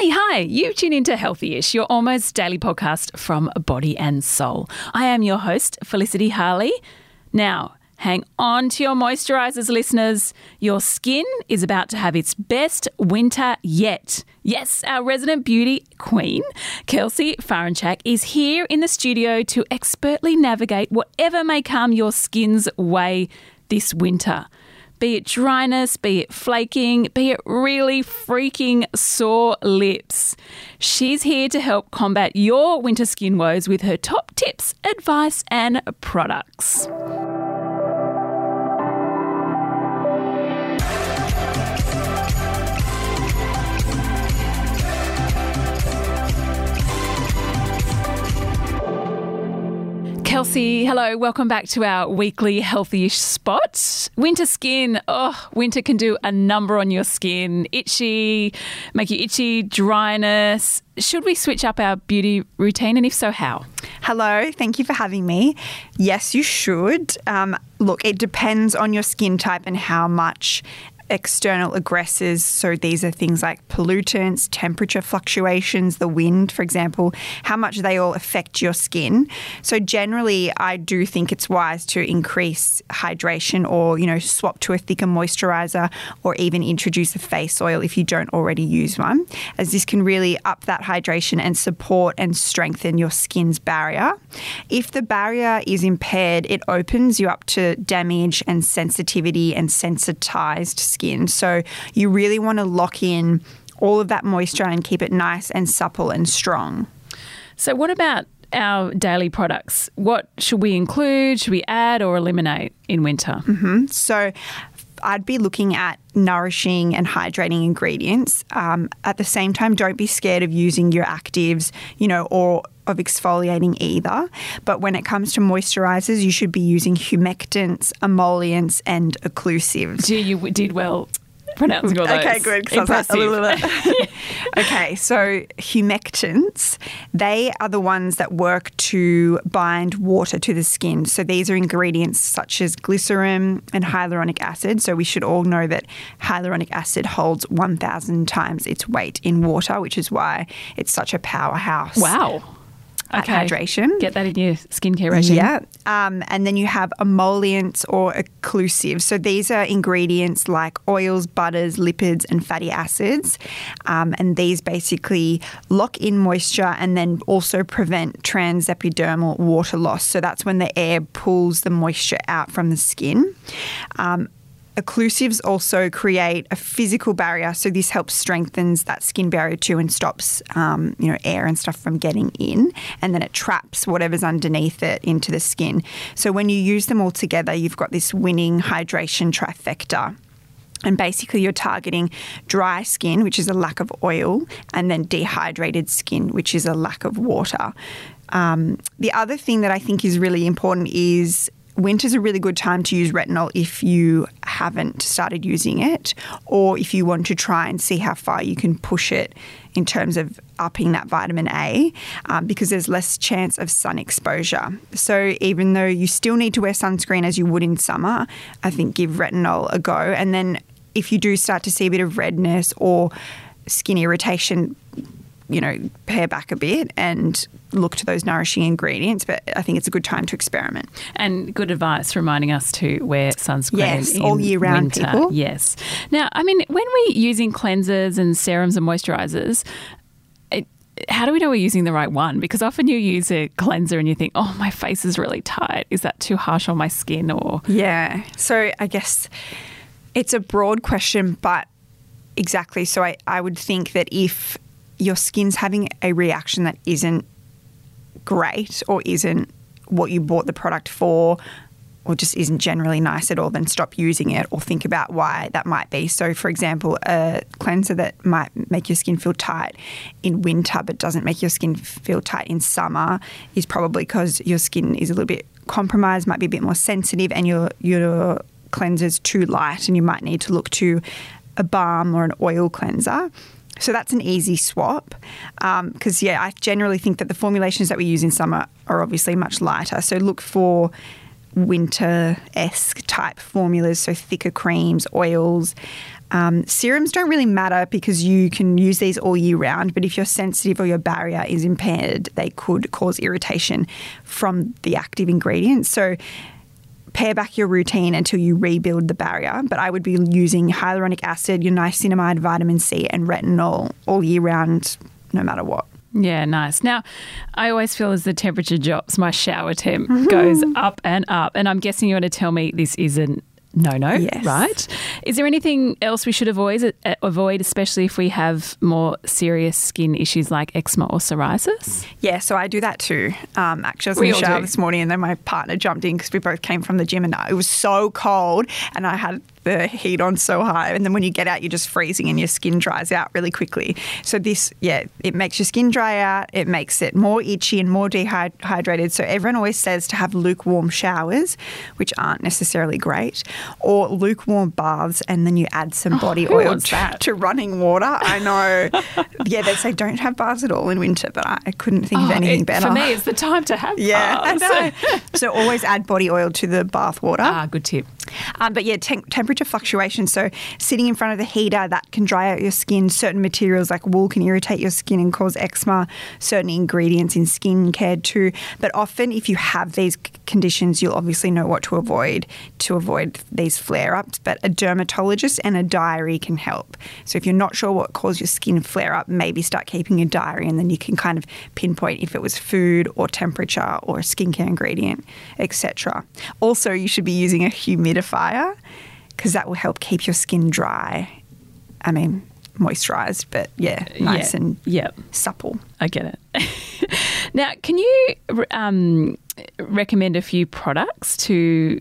Hey, hi, you tune into Healthy-ish, your almost daily podcast from Body and Soul. I am your host, Felicity Harley. Now, hang on to your moisturizers, listeners. Your skin is about to have its best winter yet. Yes, our resident beauty queen, Kelsey Farinchak, is here in the studio to expertly navigate whatever may come your skin's way this winter be it dryness, be it flaking, be it really freaking sore lips. She's here to help combat your winter skin woes with her top tips, advice, and products. Kelsey, hello. Welcome back to our weekly healthy-ish spot. Winter skin. Oh, winter can do a number on your skin. Itchy, make you itchy, dryness. Should we switch up our beauty routine? And if so, how? Hello, thank you for having me. Yes, you should. Um, look, it depends on your skin type and how much external aggressors. So these are things like pollutants, temperature fluctuations, the wind, for example, how much they all affect your skin. So generally, I do think it's wise to increase hydration or, you know, swap to a thicker moisturizer or even introduce a face oil if you don't already use one, as this can really up that hydration and support and strengthen your skin's barrier. If the barrier is impaired, it opens you up to damage and sensitivity and sensitized skin. So you really want to lock in all of that moisture and keep it nice and supple and strong. So, what about our daily products? What should we include? Should we add or eliminate in winter? Mm-hmm. So, I'd be looking at nourishing and hydrating ingredients. Um, at the same time, don't be scared of using your actives, you know, or of exfoliating either. But when it comes to moisturizers, you should be using humectants, emollients, and occlusives. You did well pronouncing all those. Okay, good. Impressive. okay, so humectants, they are the ones that work to bind water to the skin. So these are ingredients such as glycerin and hyaluronic acid. So we should all know that hyaluronic acid holds 1,000 times its weight in water, which is why it's such a powerhouse. wow. At hydration. Get that in your skincare regime. Yeah. Um, and then you have emollients or occlusives. So these are ingredients like oils, butters, lipids, and fatty acids. Um, and these basically lock in moisture and then also prevent transepidermal water loss. So that's when the air pulls the moisture out from the skin. Um, Occlusives also create a physical barrier, so this helps strengthens that skin barrier too and stops um, you know air and stuff from getting in, and then it traps whatever's underneath it into the skin. So when you use them all together, you've got this winning hydration trifecta. And basically, you're targeting dry skin, which is a lack of oil, and then dehydrated skin, which is a lack of water. Um, the other thing that I think is really important is winter's a really good time to use retinol if you haven't started using it or if you want to try and see how far you can push it in terms of upping that vitamin A um, because there's less chance of sun exposure. So even though you still need to wear sunscreen as you would in summer, I think give retinol a go. And then if you do start to see a bit of redness or skin irritation, you know, pare back a bit and look to those nourishing ingredients. But I think it's a good time to experiment. And good advice reminding us to wear sunscreen. Yes, all year round, winter. people. Yes. Now, I mean, when we're using cleansers and serums and moisturizers, how do we know we're using the right one? Because often you use a cleanser and you think, oh, my face is really tight. Is that too harsh on my skin? Or Yeah. So I guess it's a broad question, but exactly. So I, I would think that if your skin's having a reaction that isn't great or isn't what you bought the product for or just isn't generally nice at all, then stop using it or think about why that might be. So, for example, a cleanser that might make your skin feel tight in winter but doesn't make your skin feel tight in summer is probably because your skin is a little bit compromised, might be a bit more sensitive, and your your cleanser's too light, and you might need to look to a balm or an oil cleanser. So that's an easy swap. Because, yeah, I generally think that the formulations that we use in summer are obviously much lighter. So look for winter esque type formulas, so thicker creams, oils. Um, serums don't really matter because you can use these all year round, but if you're sensitive or your barrier is impaired, they could cause irritation from the active ingredients. So, pare back your routine until you rebuild the barrier. But I would be using hyaluronic acid, your niacinamide, vitamin C, and retinol all year round, no matter what. Yeah, nice. Now, I always feel as the temperature drops, my shower temp goes up and up. And I'm guessing you're going to tell me this isn't no no, Yes. right? Is there anything else we should avoid, uh, avoid, especially if we have more serious skin issues like eczema or psoriasis? Yeah, so I do that too. Um, actually, I was We in the shower do. this morning and then my partner jumped in because we both came from the gym and it was so cold and I had the heat on so high. And then when you get out, you're just freezing and your skin dries out really quickly. So, this, yeah, it makes your skin dry out. It makes it more itchy and more dehydrated. So, everyone always says to have lukewarm showers, which aren't necessarily great, or lukewarm baths and then you add some body who oil to, to running water. I know. yeah, they say don't have baths at all in winter, but I, I couldn't think of Oh, anything it- better. For me, it's the time to have yeah, baths. so always add body oil to the bath water. ah, good tip. Um, but yeah, tem- temperature fluctuations. So sitting in front of the heater that can dry out your skin. Certain materials like wool can irritate your skin and cause eczema. Certain ingredients in skincare too. But often, if you have these conditions, you'll obviously know what to avoid to avoid these flare ups. But a dermatologist and a diary can help. So if you're not sure what caused your skin flare up, maybe start keeping a diary, and then you can kind of pinpoint if it was food or temperature or skincare ingredient, etc. Also, you should be using a humidifier because that will help keep your skin dry. I mean, moisturized, but yeah, nice Yeah. and supple. I get it. now, can you um, recommend a few products to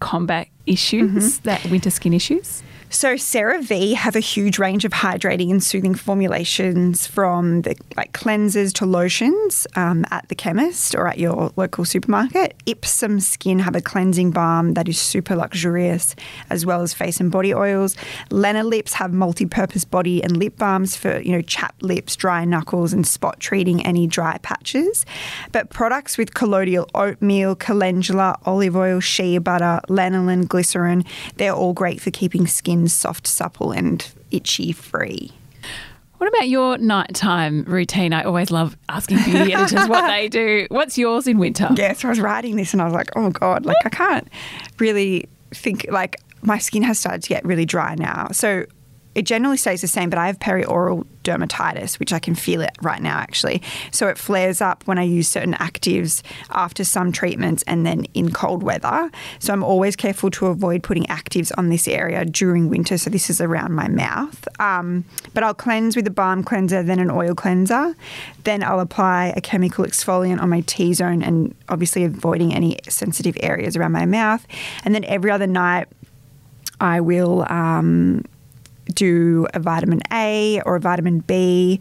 combat issues, Mm-hmm. that winter skin issues? So CeraVe have a huge range of hydrating and soothing formulations from the like cleansers to lotions um, at the chemist or at your local supermarket. Ipsum Skin have a cleansing balm that is super luxurious, as well as face and body oils. Lanolips have multi-purpose body and lip balms for you know chapped lips, dry knuckles, and spot treating any dry patches. But products with colloidal oatmeal, calendula, olive oil, shea butter, lanolin, glycerin, they're all great for keeping skin soft, supple, and itchy free. What about your nighttime routine? I always love asking beauty editors what they do. What's yours in winter? Yeah, so I was writing this and I was like, oh God, like I can't really think, like my skin has started to get really dry now. So it generally stays the same, but I have perioral dermatitis, which I can feel it right now actually. So it flares up when I use certain actives after some treatments and then in cold weather. So I'm always careful to avoid putting actives on this area during winter. So this is around my mouth. Um, but I'll cleanse with a balm cleanser, then an oil cleanser. Then I'll apply a chemical exfoliant on my T zone and obviously avoiding any sensitive areas around my mouth. And then every other night, I will um, do a vitamin A or a vitamin B.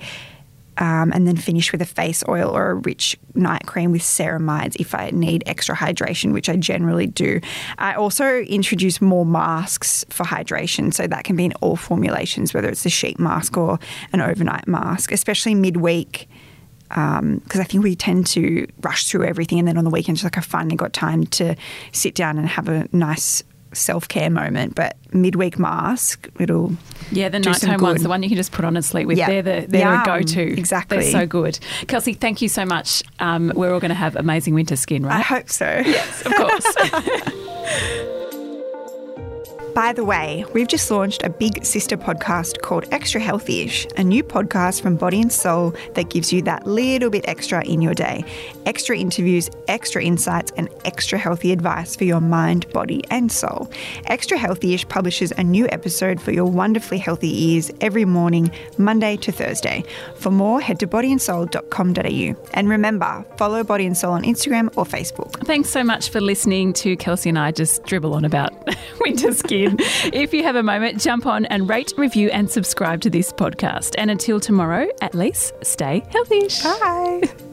Um, and then finish with a face oil or a rich night cream with ceramides if I need extra hydration, which I generally do. I also introduce more masks for hydration, so that can be in all formulations, whether it's a sheet mask or an overnight mask, especially midweek because I think we tend to rush through everything, and then on the weekends, like I finally got time to sit down and have a nice self care moment. But midweek mask, it'll Yeah, the nighttime ones, the one you can just put on and sleep with. Yeah. They're the they're a go to. Exactly. They're so good. Kelsey, thank you so much. Um, we're all going to have amazing winter skin, right? I hope so. Yes, of course. By the way, we've just launched a big sister podcast called Extra Healthy-ish, a new podcast from Body and Soul that gives you that little bit extra in your day. Extra interviews, extra insights, and extra healthy advice for your mind, body, and soul. Extra Healthy-ish publishes a new episode for your wonderfully healthy ears every morning, Monday to Thursday. For more, head to bodyandsoul.com.au. And remember, follow Body and Soul on Instagram or Facebook. Thanks so much for listening to Kelsey and I just dribble on about winter skin. If you have a moment, jump on and rate, review, and subscribe to this podcast. And until tomorrow, at least stay healthy. Bye.